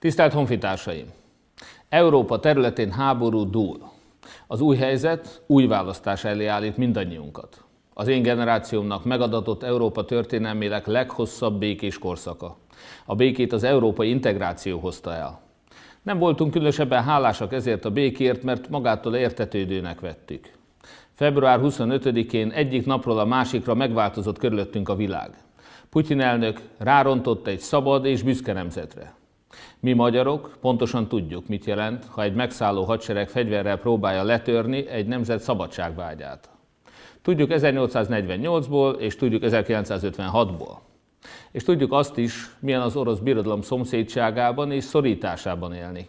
Tisztelt honfitársaim! Európa területén háború dúl. Az új helyzet új választás elé állít mindannyiunkat. Az én generációmnak megadatott Európa történelmének leghosszabb békés korszaka. A békét az európai integráció hozta el. Nem voltunk különösebben hálásak ezért a békért, mert magától értetődőnek vettük. Február 25-én egyik napról a másikra megváltozott körülöttünk a világ. Putyin elnök rárontott egy szabad és büszke nemzetre. Mi magyarok pontosan tudjuk, mit jelent, ha egy megszálló hadsereg fegyverrel próbálja letörni egy nemzet szabadságvágyát. Tudjuk 1848-ból, és tudjuk 1956-ból. És tudjuk azt is, milyen az orosz birodalom szomszédságában és szorításában élni.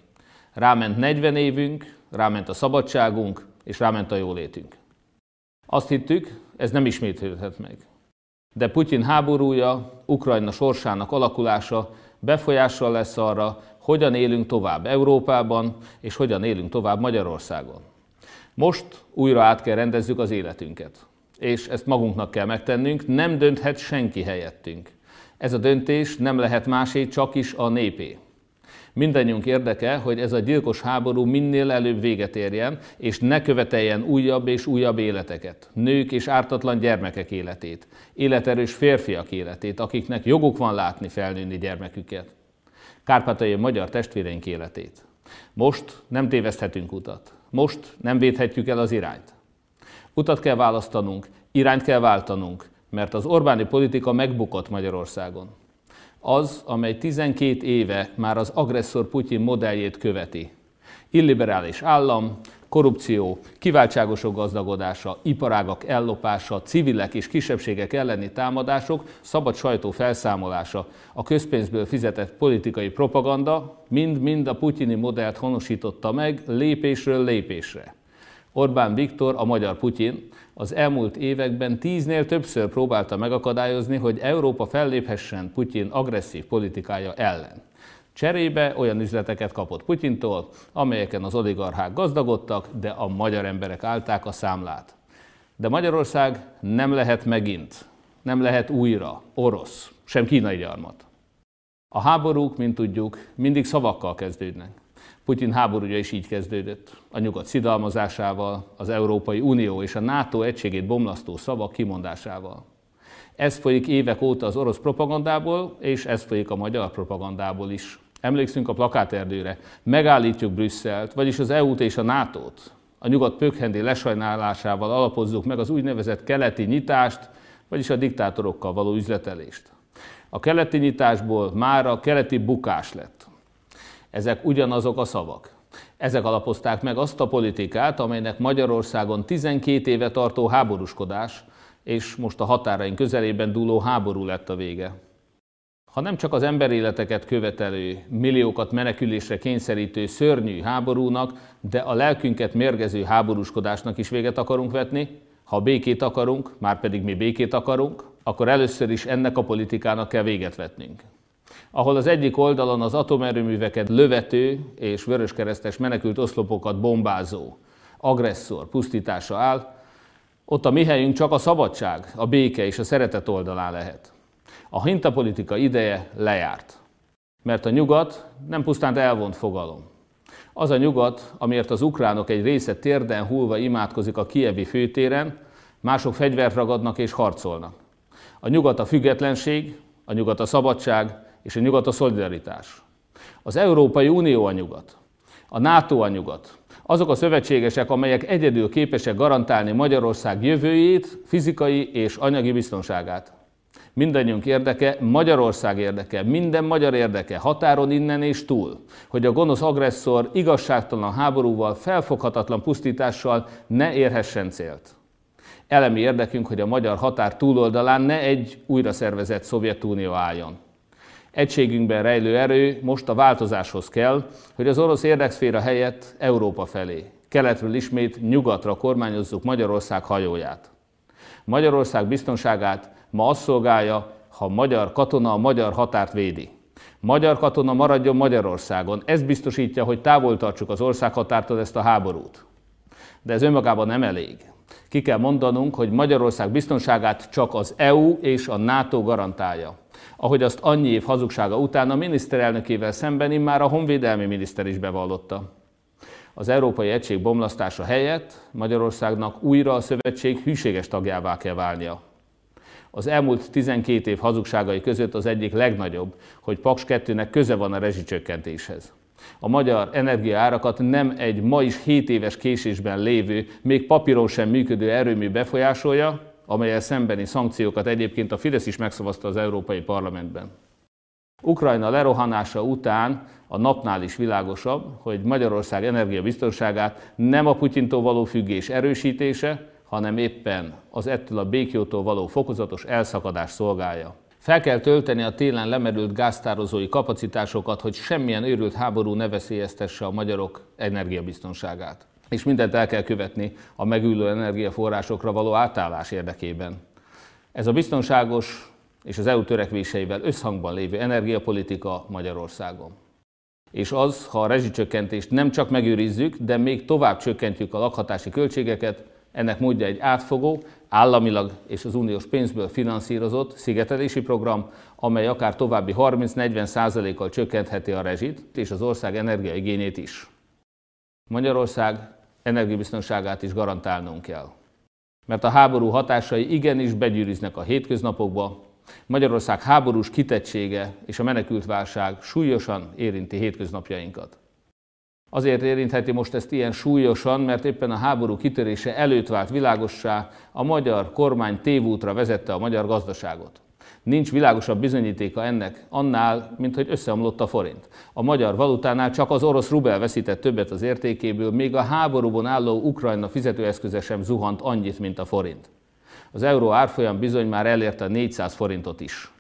Ráment 40 évünk, ráment a szabadságunk, és ráment a jólétünk. Azt hittük, ez nem ismétlődhet meg. De Putyin háborúja, Ukrajna sorsának alakulása befolyással lesz arra, hogyan élünk tovább Európában, és hogyan élünk tovább Magyarországon. Most újra át kell rendezzük az életünket. És ezt magunknak kell megtennünk, nem dönthet senki helyettünk. Ez a döntés nem lehet másé, csak is a népé. Mindennyiunk érdeke, hogy ez a gyilkos háború minél előbb véget érjen, és ne követeljen újabb és újabb életeket, nők és ártatlan gyermekek életét, életerős férfiak életét, akiknek joguk van látni felnőni gyermeküket, kárpátai magyar testvéreink életét. Most nem téveszthetünk utat. Most nem védhetjük el az irányt. Utat kell választanunk, irányt kell váltanunk, mert az Orbáni politika megbukott Magyarországon az, amely 12 éve már az agresszor Putyin modelljét követi. Illiberális állam, korrupció, kiváltságosok gazdagodása, iparágak ellopása, civilek és kisebbségek elleni támadások, szabad sajtó felszámolása, a közpénzből fizetett politikai propaganda mind-mind a putyini modellt honosította meg lépésről lépésre. Orbán Viktor, a magyar Putyin, az elmúlt években tíznél többször próbálta megakadályozni, hogy Európa felléphessen Putyin agresszív politikája ellen. Cserébe olyan üzleteket kapott Putyintól, amelyeken az oligarchák gazdagodtak, de a magyar emberek állták a számlát. De Magyarország nem lehet megint, nem lehet újra orosz, sem kínai gyarmat. A háborúk, mint tudjuk, mindig szavakkal kezdődnek. Putyin háborúja is így kezdődött. A nyugat szidalmazásával, az Európai Unió és a NATO egységét bomlasztó szavak kimondásával. Ez folyik évek óta az orosz propagandából, és ez folyik a magyar propagandából is. Emlékszünk a plakáterdőre. Megállítjuk Brüsszelt, vagyis az EU-t és a NATO-t. A nyugat pökhendi lesajnálásával alapozzuk meg az úgynevezett keleti nyitást, vagyis a diktátorokkal való üzletelést. A keleti nyitásból már a keleti bukás lett. Ezek ugyanazok a szavak. Ezek alapozták meg azt a politikát, amelynek Magyarországon 12 éve tartó háborúskodás, és most a határaink közelében dúló háború lett a vége. Ha nem csak az emberéleteket követelő, milliókat menekülésre kényszerítő szörnyű háborúnak, de a lelkünket mérgező háborúskodásnak is véget akarunk vetni, ha békét akarunk, már pedig mi békét akarunk, akkor először is ennek a politikának kell véget vetnünk ahol az egyik oldalon az atomerőműveket lövető és vöröskeresztes menekült oszlopokat bombázó agresszor pusztítása áll, ott a mi helyünk csak a szabadság, a béke és a szeretet oldalán lehet. A hintapolitika ideje lejárt. Mert a nyugat nem pusztán elvont fogalom. Az a nyugat, amiért az ukránok egy része térden hullva imádkozik a kievi főtéren, mások fegyvert ragadnak és harcolnak. A nyugat a függetlenség, a nyugat a szabadság, és a nyugat a szolidaritás. Az Európai Unió a nyugat, a NATO a nyugat, azok a szövetségesek, amelyek egyedül képesek garantálni Magyarország jövőjét, fizikai és anyagi biztonságát. Mindannyiunk érdeke, Magyarország érdeke, minden magyar érdeke, határon innen és túl, hogy a gonosz agresszor igazságtalan háborúval, felfoghatatlan pusztítással ne érhessen célt. Elemi érdekünk, hogy a magyar határ túloldalán ne egy újra szervezett Szovjetunió álljon. Egységünkben rejlő erő most a változáshoz kell, hogy az orosz érdekszféra helyett Európa felé, keletről ismét nyugatra kormányozzuk Magyarország hajóját. Magyarország biztonságát ma azt szolgálja, ha magyar katona a magyar határt védi. Magyar katona maradjon Magyarországon. Ez biztosítja, hogy távol tartsuk az országhatártól ezt a háborút. De ez önmagában nem elég. Ki kell mondanunk, hogy Magyarország biztonságát csak az EU és a NATO garantálja. ahogy azt annyi év hazugsága után a miniszterelnökével szemben már a honvédelmi miniszter is bevallotta. Az Európai Egység bomlasztása helyett Magyarországnak újra a szövetség hűséges tagjává kell válnia. Az elmúlt 12 év hazugságai között az egyik legnagyobb, hogy Paks 2-nek köze van a rezsicsökkentéshez. A magyar energiaárakat nem egy ma is 7 éves késésben lévő, még papíron sem működő erőmű befolyásolja, amelyel szembeni szankciókat egyébként a Fidesz is megszavazta az Európai Parlamentben. Ukrajna lerohanása után a napnál is világosabb, hogy Magyarország energiabiztonságát nem a Putyintól való függés erősítése, hanem éppen az ettől a békjótól való fokozatos elszakadás szolgálja. Fel kell tölteni a télen lemerült gáztározói kapacitásokat, hogy semmilyen őrült háború ne veszélyeztesse a magyarok energiabiztonságát. És mindent el kell követni a megülő energiaforrásokra való átállás érdekében. Ez a biztonságos és az EU törekvéseivel összhangban lévő energiapolitika Magyarországon. És az, ha a rezsicsökkentést nem csak megőrizzük, de még tovább csökkentjük a lakhatási költségeket, ennek módja egy átfogó, államilag és az uniós pénzből finanszírozott szigetelési program, amely akár további 30-40 százalékkal csökkentheti a rezsit és az ország energiaigényét is. Magyarország energiabiztonságát is garantálnunk kell. Mert a háború hatásai igenis begyűrűznek a hétköznapokba, Magyarország háborús kitettsége és a menekültválság súlyosan érinti hétköznapjainkat. Azért érintheti most ezt ilyen súlyosan, mert éppen a háború kitörése előtt vált világossá, a magyar kormány tévútra vezette a magyar gazdaságot. Nincs világosabb bizonyítéka ennek annál, mint hogy összeomlott a forint. A magyar valutánál csak az orosz rubel veszített többet az értékéből, még a háborúban álló Ukrajna fizetőeszköze sem zuhant annyit, mint a forint. Az euró árfolyam bizony már elérte 400 forintot is.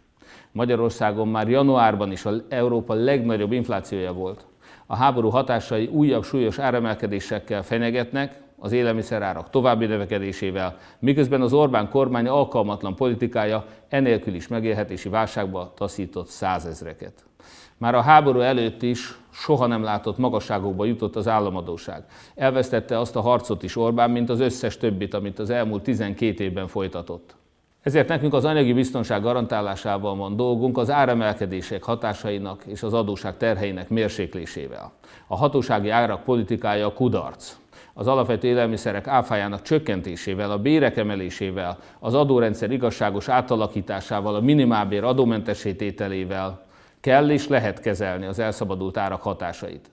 Magyarországon már januárban is az Európa legnagyobb inflációja volt. A háború hatásai újabb súlyos áremelkedésekkel fenyegetnek, az élelmiszerárak további növekedésével, miközben az Orbán kormány alkalmatlan politikája enélkül is megélhetési válságba taszított százezreket. Már a háború előtt is soha nem látott magasságokba jutott az államadóság. Elvesztette azt a harcot is Orbán, mint az összes többit, amit az elmúlt 12 évben folytatott. Ezért nekünk az anyagi biztonság garantálásával van dolgunk az áremelkedések hatásainak és az adóság terheinek mérséklésével. A hatósági árak politikája a kudarc. Az alapvető élelmiszerek áfájának csökkentésével, a bérek emelésével, az adórendszer igazságos átalakításával, a minimálbér adómentesítételével kell és lehet kezelni az elszabadult árak hatásait.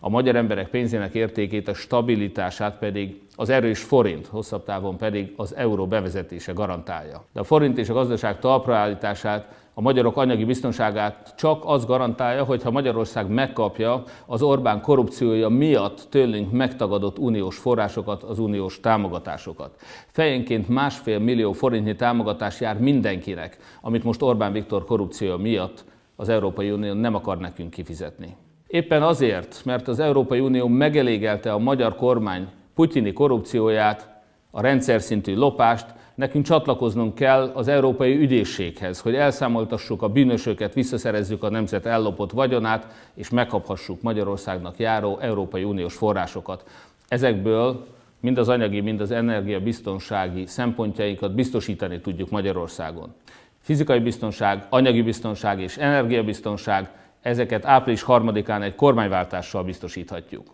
A magyar emberek pénzének értékét, a stabilitását pedig az erős forint, hosszabb távon pedig az euró bevezetése garantálja. De a forint és a gazdaság talpraállítását, a magyarok anyagi biztonságát csak az garantálja, hogyha Magyarország megkapja az Orbán korrupciója miatt tőlünk megtagadott uniós forrásokat, az uniós támogatásokat. Fejenként másfél millió forintnyi támogatás jár mindenkinek, amit most Orbán Viktor korrupciója miatt az Európai Unió nem akar nekünk kifizetni. Éppen azért, mert az Európai Unió megelégelte a magyar kormány putyini korrupcióját, a rendszer szintű lopást, nekünk csatlakoznunk kell az Európai Ügyészséghez, hogy elszámoltassuk a bűnösöket, visszaszerezzük a nemzet ellopott vagyonát, és megkaphassuk Magyarországnak járó Európai Uniós forrásokat. Ezekből mind az anyagi, mind az energiabiztonsági szempontjainkat biztosítani tudjuk Magyarországon. Fizikai biztonság, anyagi biztonság és energiabiztonság ezeket április harmadikán egy kormányváltással biztosíthatjuk.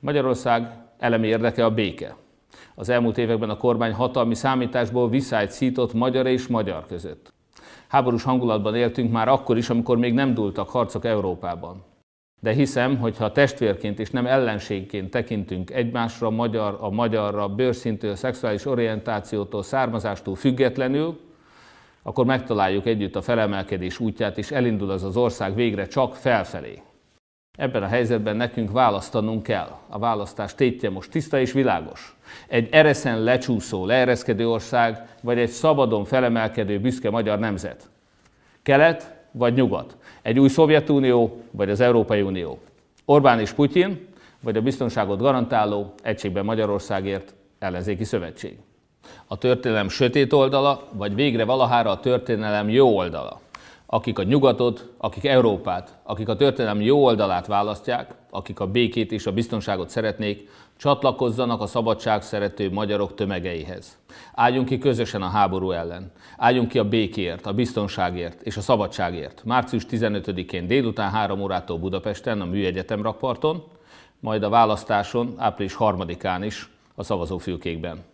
Magyarország elemi érdeke a béke. Az elmúlt években a kormány hatalmi számításból visszájt szított magyar és magyar között. Háborús hangulatban éltünk már akkor is, amikor még nem dúltak harcok Európában. De hiszem, hogy ha testvérként és nem ellenségként tekintünk egymásra, magyar, a magyarra, bőrszintől, szexuális orientációtól, származástól függetlenül, akkor megtaláljuk együtt a felemelkedés útját, és elindul az az ország végre csak felfelé. Ebben a helyzetben nekünk választanunk kell. A választás tétje most tiszta és világos. Egy ereszen lecsúszó, leereszkedő ország, vagy egy szabadon felemelkedő, büszke magyar nemzet. Kelet vagy nyugat. Egy új Szovjetunió, vagy az Európai Unió. Orbán és Putyin, vagy a biztonságot garantáló Egységben Magyarországért ellenzéki szövetség a történelem sötét oldala, vagy végre valahára a történelem jó oldala. akik a nyugatot, akik Európát, akik a történelem jó oldalát választják, akik a békét és a biztonságot szeretnék, csatlakozzanak a szabadság szerető magyarok tömegeihez. Álljunk ki közösen a háború ellen. Álljunk ki a békért, a biztonságért és a szabadságért. Március 15-én délután 3 órától Budapesten, a Műegyetem rakparton, majd a választáson április 3-án is a szavazófülkékben.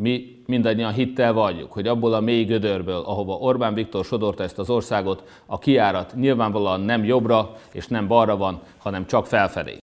Mi mindannyian hittel valljuk, hogy abból a mély gödörből, ahova Orbán Viktor sodorta ezt az országot, a kiárat nyilvánvalóan nem jobbra és nem balra van, hanem csak felfelé.